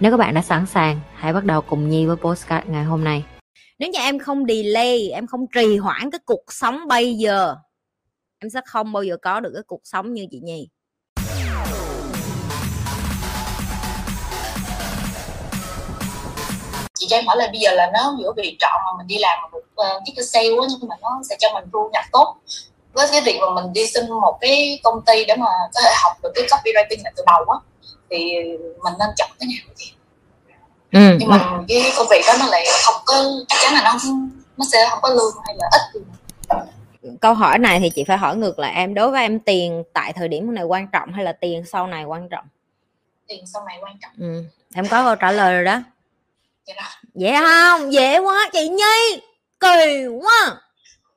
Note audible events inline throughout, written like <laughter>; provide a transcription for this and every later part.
Nếu các bạn đã sẵn sàng, hãy bắt đầu cùng Nhi với postcard ngày hôm nay. Nếu như em không delay, em không trì hoãn cái cuộc sống bây giờ, em sẽ không bao giờ có được cái cuộc sống như chị Nhi. chị cho em hỏi là bây giờ là nó giữa việc chọn mà mình đi làm một uh, chiếc sale á nhưng mà nó sẽ cho mình thu nhập tốt với cái việc mà mình đi xin một cái công ty để mà có thể học được cái copywriting từ đầu á thì mình nên chọn cái nào thì ừ, nhưng mà ừ. cái công việc đó nó lại không có chắc chắn là nó nó sẽ không có lương hay là ít câu hỏi này thì chị phải hỏi ngược lại em đối với em tiền tại thời điểm này quan trọng hay là tiền sau này quan trọng? Tiền sau này quan trọng. Ừ. em có câu trả lời rồi đó. Dễ không? Dễ quá chị nhi. Kỳ quá.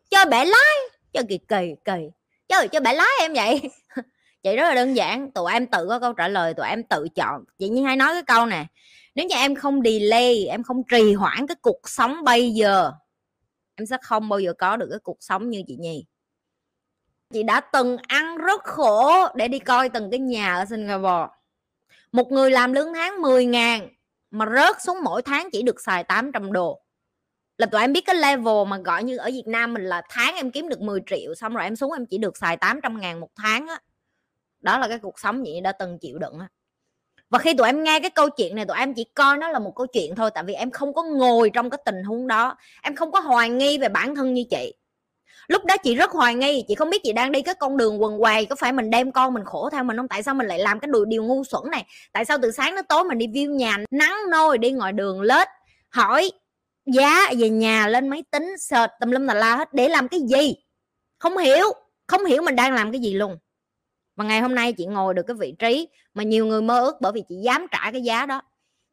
Chơi bẻ lái. Chơi kỳ kỳ kỳ. Chơi chơi bẻ lái em vậy. <laughs> Chị rất là đơn giản. Tụi em tự có câu trả lời tụi em tự chọn. Chị như hay nói cái câu nè nếu như em không delay, em không trì hoãn cái cuộc sống bây giờ, em sẽ không bao giờ có được cái cuộc sống như chị nhi chị đã từng ăn rất khổ để đi coi từng cái nhà ở Singapore. Một người làm lương tháng 10 ngàn mà rớt xuống mỗi tháng chỉ được xài 800 đô. Là tụi em biết cái level mà gọi như ở Việt Nam mình là tháng em kiếm được 10 triệu, xong rồi em xuống em chỉ được xài 800 ngàn một tháng á. Đó là cái cuộc sống chị đã từng chịu đựng á và khi tụi em nghe cái câu chuyện này, tụi em chỉ coi nó là một câu chuyện thôi, tại vì em không có ngồi trong cái tình huống đó. Em không có hoài nghi về bản thân như chị. Lúc đó chị rất hoài nghi, chị không biết chị đang đi cái con đường quần què có phải mình đem con mình khổ theo mình không? Tại sao mình lại làm cái điều điều ngu xuẩn này? Tại sao từ sáng đến tối mình đi view nhà nắng nôi, đi ngoài đường lết, hỏi giá về nhà lên máy tính, search tùm lum tà la hết, để làm cái gì? Không hiểu. Không hiểu mình đang làm cái gì luôn và ngày hôm nay chị ngồi được cái vị trí mà nhiều người mơ ước bởi vì chị dám trả cái giá đó.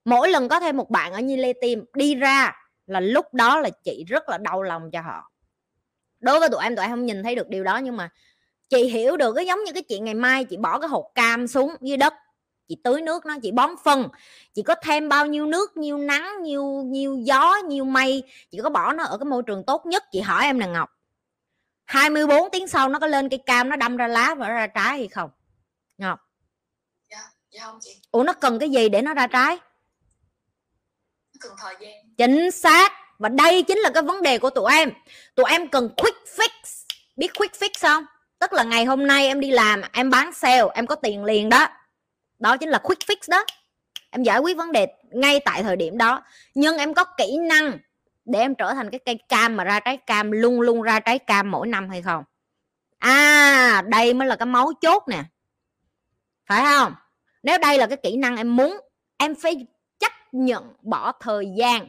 Mỗi lần có thêm một bạn ở như lê tim đi ra là lúc đó là chị rất là đau lòng cho họ. Đối với tụi em tụi em không nhìn thấy được điều đó nhưng mà chị hiểu được cái giống như cái chuyện ngày mai chị bỏ cái hột cam xuống dưới đất, chị tưới nước nó, chị bón phân, chị có thêm bao nhiêu nước, nhiêu nắng, nhiêu nhiêu gió, nhiêu mây, chị có bỏ nó ở cái môi trường tốt nhất, chị hỏi em là ngọc. 24 tiếng sau nó có lên cây cam nó đâm ra lá và ra trái hay không? Ngọc. Dạ, dạ không chị. Ủa nó cần cái gì để nó ra trái? Nó cần thời gian. Chính xác. Và đây chính là cái vấn đề của tụi em. Tụi em cần quick fix. Biết quick fix không? Tức là ngày hôm nay em đi làm em bán sale em có tiền liền đó. Đó chính là quick fix đó. Em giải quyết vấn đề ngay tại thời điểm đó. Nhưng em có kỹ năng để em trở thành cái cây cam mà ra trái cam, luôn luôn ra trái cam mỗi năm hay không? À đây mới là cái máu chốt nè. Phải không? Nếu đây là cái kỹ năng em muốn, em phải chấp nhận bỏ thời gian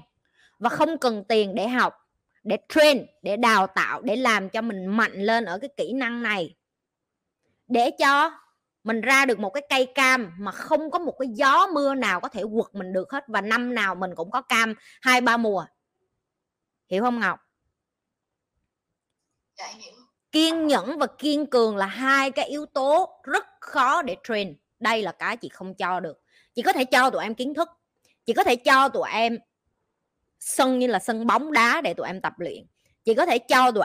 và không cần tiền để học, để train, để đào tạo, để làm cho mình mạnh lên ở cái kỹ năng này. Để cho mình ra được một cái cây cam mà không có một cái gió mưa nào có thể quật mình được hết và năm nào mình cũng có cam hai ba mùa hiểu không ngọc? Dạ, hiểu. kiên nhẫn và kiên cường là hai cái yếu tố rất khó để train. Đây là cái chị không cho được. Chị có thể cho tụi em kiến thức. Chị có thể cho tụi em sân như là sân bóng đá để tụi em tập luyện. Chị có thể cho tụi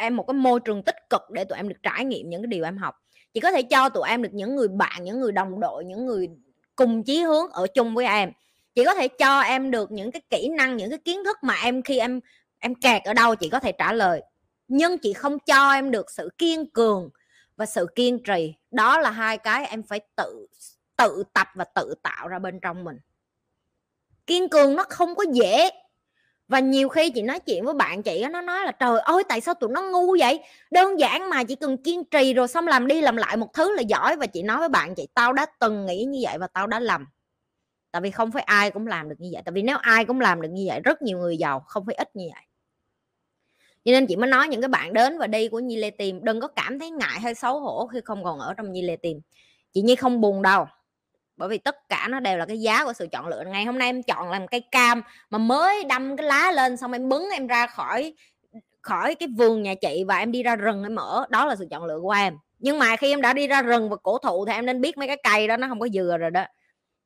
em một cái môi trường tích cực để tụi em được trải nghiệm những cái điều em học. Chị có thể cho tụi em được những người bạn những người đồng đội những người cùng chí hướng ở chung với em chị có thể cho em được những cái kỹ năng, những cái kiến thức mà em khi em em kẹt ở đâu chị có thể trả lời. Nhưng chị không cho em được sự kiên cường và sự kiên trì. Đó là hai cái em phải tự tự tập và tự tạo ra bên trong mình. Kiên cường nó không có dễ. Và nhiều khi chị nói chuyện với bạn chị nó nói là, trời ơi, tại sao tụi nó ngu vậy? Đơn giản mà chỉ cần kiên trì rồi xong làm đi làm lại một thứ là giỏi. Và chị nói với bạn chị, tao đã từng nghĩ như vậy và tao đã lầm tại vì không phải ai cũng làm được như vậy. Tại vì nếu ai cũng làm được như vậy, rất nhiều người giàu, không phải ít như vậy. Cho nên chị mới nói những cái bạn đến và đi của Nhi Lê Tìm, đừng có cảm thấy ngại hay xấu hổ khi không còn ở trong Nhi Lê Tìm. Chị Nhi không buồn đâu, bởi vì tất cả nó đều là cái giá của sự chọn lựa. Ngày hôm nay em chọn làm cây cam mà mới đâm cái lá lên xong em bứng em ra khỏi khỏi cái vườn nhà chị và em đi ra rừng em mở đó là sự chọn lựa của em. Nhưng mà khi em đã đi ra rừng và cổ thụ thì em nên biết mấy cái cây đó nó không có dừa rồi đó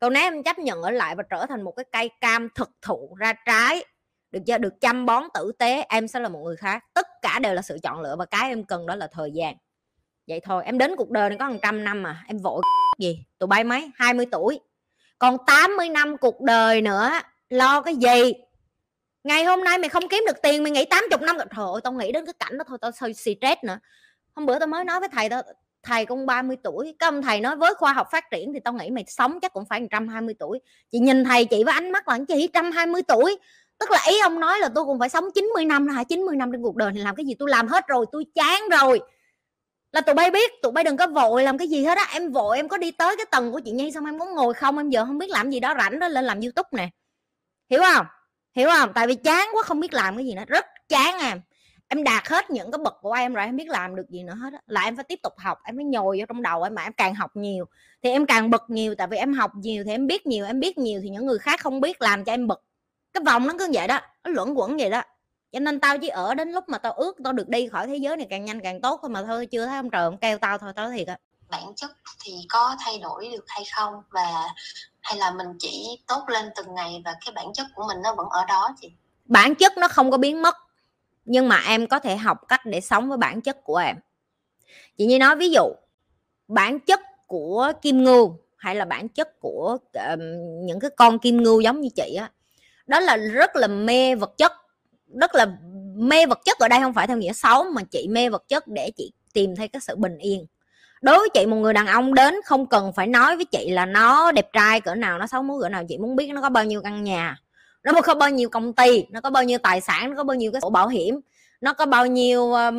câu nếu em chấp nhận ở lại và trở thành một cái cây cam thực thụ ra trái, được chưa? Được chăm bón tử tế, em sẽ là một người khác. Tất cả đều là sự chọn lựa và cái em cần đó là thời gian. Vậy thôi, em đến cuộc đời này có 100 năm mà, em vội <laughs> gì? Tụi bay mấy? 20 tuổi. Còn 80 năm cuộc đời nữa, lo cái gì? Ngày hôm nay mày không kiếm được tiền, mày nghĩ 80 năm. Rồi trời ơi, tao nghĩ đến cái cảnh đó thôi, tao hơi stress nữa. Hôm bữa tao mới nói với thầy, tao thầy con 30 tuổi các ông thầy nói với khoa học phát triển thì tao nghĩ mày sống chắc cũng phải 120 tuổi. Chị nhìn thầy chị với ánh mắt là chị 120 tuổi. Tức là ý ông nói là tôi cũng phải sống 90 năm hả? 90 năm trên cuộc đời này làm cái gì? Tôi làm hết rồi, tôi chán rồi. Là tụi bay biết, tụi bay đừng có vội làm cái gì hết á. Em vội, em có đi tới cái tầng của chị nhi xong em muốn ngồi không? Em giờ không biết làm gì đó, rảnh đó lên làm youtube nè. Hiểu không? Hiểu không? Tại vì chán quá không biết làm cái gì nữa. Rất chán em em đạt hết những cái bậc của em rồi em biết làm được gì nữa hết á. Là em phải tiếp tục học em phải nhồi vô trong đầu em mà em càng học nhiều thì em càng bực nhiều. Tại vì em học nhiều thì em biết nhiều em biết nhiều thì những người khác không biết làm cho em bực. Cái vòng nó cứ vậy đó nó luẩn quẩn vậy đó. Cho nên tao chỉ ở đến lúc mà tao ước tao được đi khỏi thế giới này càng nhanh càng tốt thôi mà thôi chưa thấy ông trời ông kêu tao thôi tao thiệt á. Bản chất thì có thay đổi được hay không và hay là mình chỉ tốt lên từng ngày và cái bản chất của mình nó vẫn ở đó chị? Bản chất nó không có biến mất nhưng mà em có thể học cách để sống với bản chất của em. Chị như nói ví dụ bản chất của kim ngưu hay là bản chất của um, những cái con kim ngưu giống như chị á đó là rất là mê vật chất rất là mê vật chất ở đây không phải theo nghĩa xấu mà chị mê vật chất để chị tìm thấy cái sự bình yên. Đối với chị một người đàn ông đến không cần phải nói với chị là nó đẹp trai cỡ nào nó xấu muốn cỡ nào chị muốn biết nó có bao nhiêu căn nhà nó có bao nhiêu công ty nó có bao nhiêu tài sản nó có bao nhiêu cái sổ bảo hiểm nó có bao nhiêu um,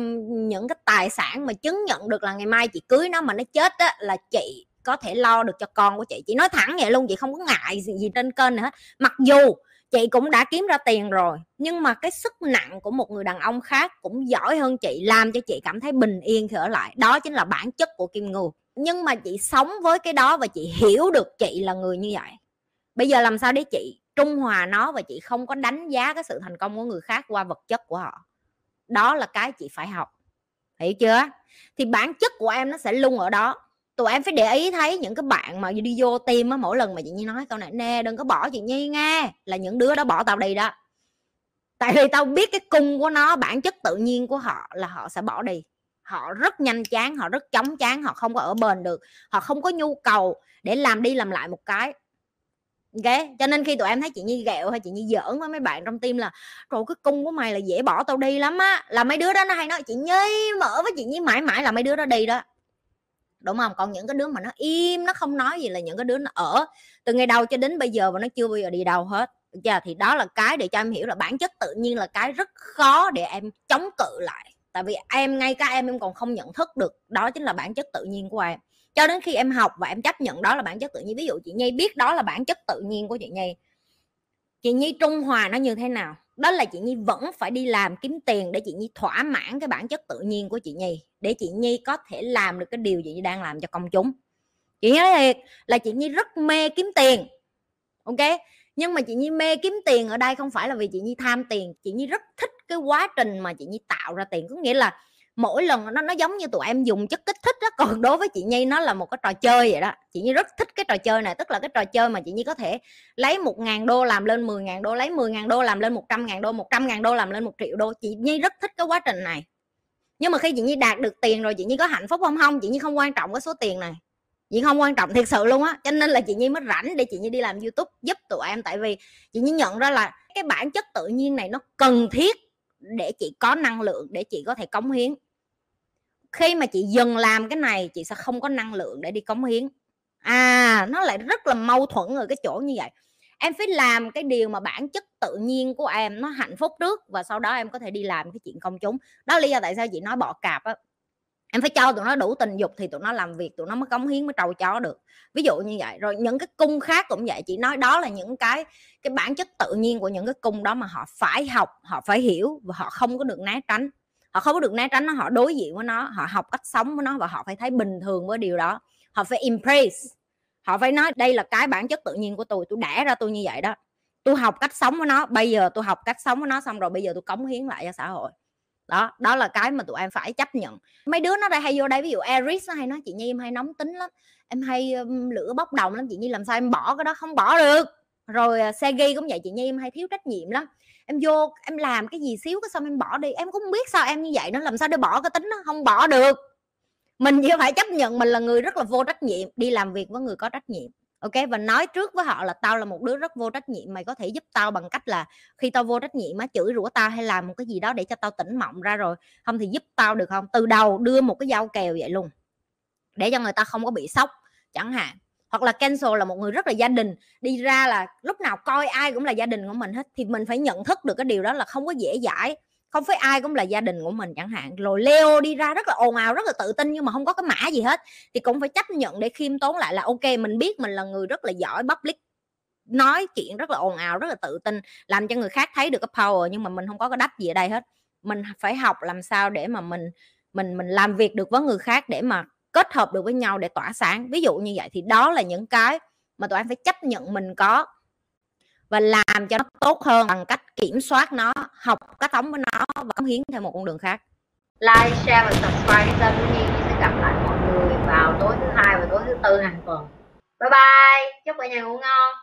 những cái tài sản mà chứng nhận được là ngày mai chị cưới nó mà nó chết á là chị có thể lo được cho con của chị. Chị nói thẳng vậy luôn chị không có ngại gì, gì trên kênh nữa hết. Mặc dù chị cũng đã kiếm ra tiền rồi nhưng mà cái sức nặng của một người đàn ông khác cũng giỏi hơn chị làm cho chị cảm thấy bình yên khi ở lại. Đó chính là bản chất của kim ngưu. Nhưng mà chị sống với cái đó và chị hiểu được chị là người như vậy. Bây giờ làm sao để chị trung hòa nó và chị không có đánh giá cái sự thành công của người khác qua vật chất của họ. Đó là cái chị phải học. Hiểu chưa? Thì bản chất của em nó sẽ luôn ở đó. Tụi em phải để ý thấy những cái bạn mà đi vô tim á, mỗi lần mà chị nhi nói câu này, nè, đừng có bỏ chị nhi nghe là những đứa đó bỏ tao đi đó. Tại vì tao biết cái cung của nó, bản chất tự nhiên của họ là họ sẽ bỏ đi. Họ rất nhanh chán, họ rất chóng chán, họ không có ở bền được, họ không có nhu cầu để làm đi làm lại một cái ok cho nên khi tụi em thấy chị nhi ghẹo hay chị nhi giỡn với mấy bạn trong tim là, trời cái cung của mày là dễ bỏ tao đi lắm á. Là mấy đứa đó nó hay nói, chị nhi, mở với chị nhi mãi mãi. Là mấy đứa đó đi đó. Đúng không? Còn những cái đứa mà nó im, nó không nói gì là những cái đứa nó ở từ ngày đầu cho đến bây giờ và nó chưa bao giờ đi đâu hết. Được chưa? thì đó là cái để cho em hiểu là bản chất tự nhiên là cái rất khó để em chống cự lại. Tại vì em, ngay cả em em còn không nhận thức được, đó chính là bản chất tự nhiên của em cho đến khi em học và em chấp nhận đó là bản chất tự nhiên. Ví dụ chị nhi biết đó là bản chất tự nhiên của chị nhi. Chị nhi trung hòa nó như thế nào? Đó là chị nhi vẫn phải đi làm kiếm tiền để chị nhi thỏa mãn cái bản chất tự nhiên của chị nhi, để chị nhi có thể làm được cái điều chị nhi đang làm cho công chúng. Chị nói thiệt là chị nhi rất mê kiếm tiền, ok? Nhưng mà chị nhi mê kiếm tiền ở đây không phải là vì chị nhi tham tiền. Chị nhi rất thích cái quá trình mà chị nhi tạo ra tiền. Có nghĩa là mỗi lần nó nó giống như tụi em dùng chất kích thích đó còn đối với chị nhi nó là một cái trò chơi vậy đó. Chị nhi rất thích cái trò chơi này, tức là cái trò chơi mà chị nhi có thể lấy một ngàn đô làm lên 10 ngàn đô, lấy 10 ngàn đô làm lên 100 ngàn đô 100 ngàn đô làm lên một triệu đô. Chị nhi rất thích cái quá trình này. Nhưng mà khi chị nhi đạt được tiền rồi, chị nhi có hạnh phúc không? Không, chị nhi không quan trọng cái số tiền này. Chị không quan trọng thiệt sự luôn á. Cho nên là chị nhi mới rảnh để chị nhi đi làm youtube giúp tụi em. Tại vì chị nhi nhận ra là cái bản chất tự nhiên này nó cần thiết để chị có năng lượng, để chị có thể cống hiến khi mà chị dừng làm cái này, chị sẽ không có năng lượng để đi cống hiến. À nó lại rất là mâu thuẫn ở cái chỗ như vậy. Em phải làm cái điều mà bản chất tự nhiên của em nó hạnh phúc trước, và sau đó em có thể đi làm cái chuyện công chúng. Đó là lý do tại sao chị nói bỏ cạp á. Em phải cho tụi nó đủ tình dục thì tụi nó làm việc, tụi nó mới cống hiến, mới trâu chó được. Ví dụ như vậy, rồi những cái cung khác cũng vậy, chị nói đó là những cái cái bản chất tự nhiên của những cái cung đó mà họ phải học, họ phải hiểu và họ không có được né tránh họ không có được né tránh nó họ đối diện với nó họ học cách sống với nó và họ phải thấy bình thường với điều đó. Họ phải embrace họ phải nói đây là cái bản chất tự nhiên của tôi tôi đẻ ra tôi như vậy đó. Tôi học cách sống với nó bây giờ tôi học cách sống với nó xong rồi bây giờ tôi cống hiến lại cho xã hội. Đó đó là cái mà tụi em phải chấp nhận. Mấy đứa nó đây hay vô đây ví dụ Eris nó hay nói chị Nhi em hay nóng tính lắm em hay um, lửa bốc đồng lắm chị Nhi làm sao em bỏ cái đó không bỏ được? Rồi à, xe Segi cũng vậy chị Nhi, em hay thiếu trách nhiệm lắm. Em vô, em làm cái gì xíu cái xong em bỏ đi. Em cũng không biết sao em như vậy nó làm sao để bỏ cái tính nó không bỏ được. Mình chỉ phải chấp nhận mình là người rất là vô trách nhiệm, đi làm việc với người có trách nhiệm, ok? Và nói trước với họ là tao là một đứa rất vô trách nhiệm, mày có thể giúp tao bằng cách là khi tao vô trách nhiệm á, chửi rủa tao hay làm một cái gì đó để cho tao tỉnh mộng ra rồi. Không thì giúp tao được không? Từ đầu đưa một cái dao kèo vậy luôn, để cho người ta không có bị sốc, chẳng hạn hoặc là cancel là một người rất là gia đình. Đi ra là lúc nào coi ai cũng là gia đình của mình hết, thì mình phải nhận thức được cái điều đó là không có dễ dãi. Không phải ai cũng là gia đình của mình chẳng hạn. Rồi leo đi ra rất là ồn ào, rất là tự tin nhưng mà không có cái mã gì hết, thì cũng phải chấp nhận để khiêm tốn lại là, ok, mình biết mình là người rất là giỏi, public, nói chuyện rất là ồn ào, rất là tự tin, làm cho người khác thấy được cái power nhưng mà mình không có cái đắp gì ở đây hết. Mình phải học làm sao để mà mình mình mình làm việc được với người khác để mà kết hợp được với nhau để tỏa sáng. Ví dụ như vậy thì đó là những cái mà tụi em phải chấp nhận mình có và làm cho nó tốt hơn bằng cách kiểm soát nó, học cách sống với nó và cống hiến theo một con đường khác. Like, share và subscribe kênh của Nhi. Sẽ gặp lại mọi người vào tối thứ hai và tối thứ tư hàng tuần. Bye bye. Chúc cả nhà ngủ ngon.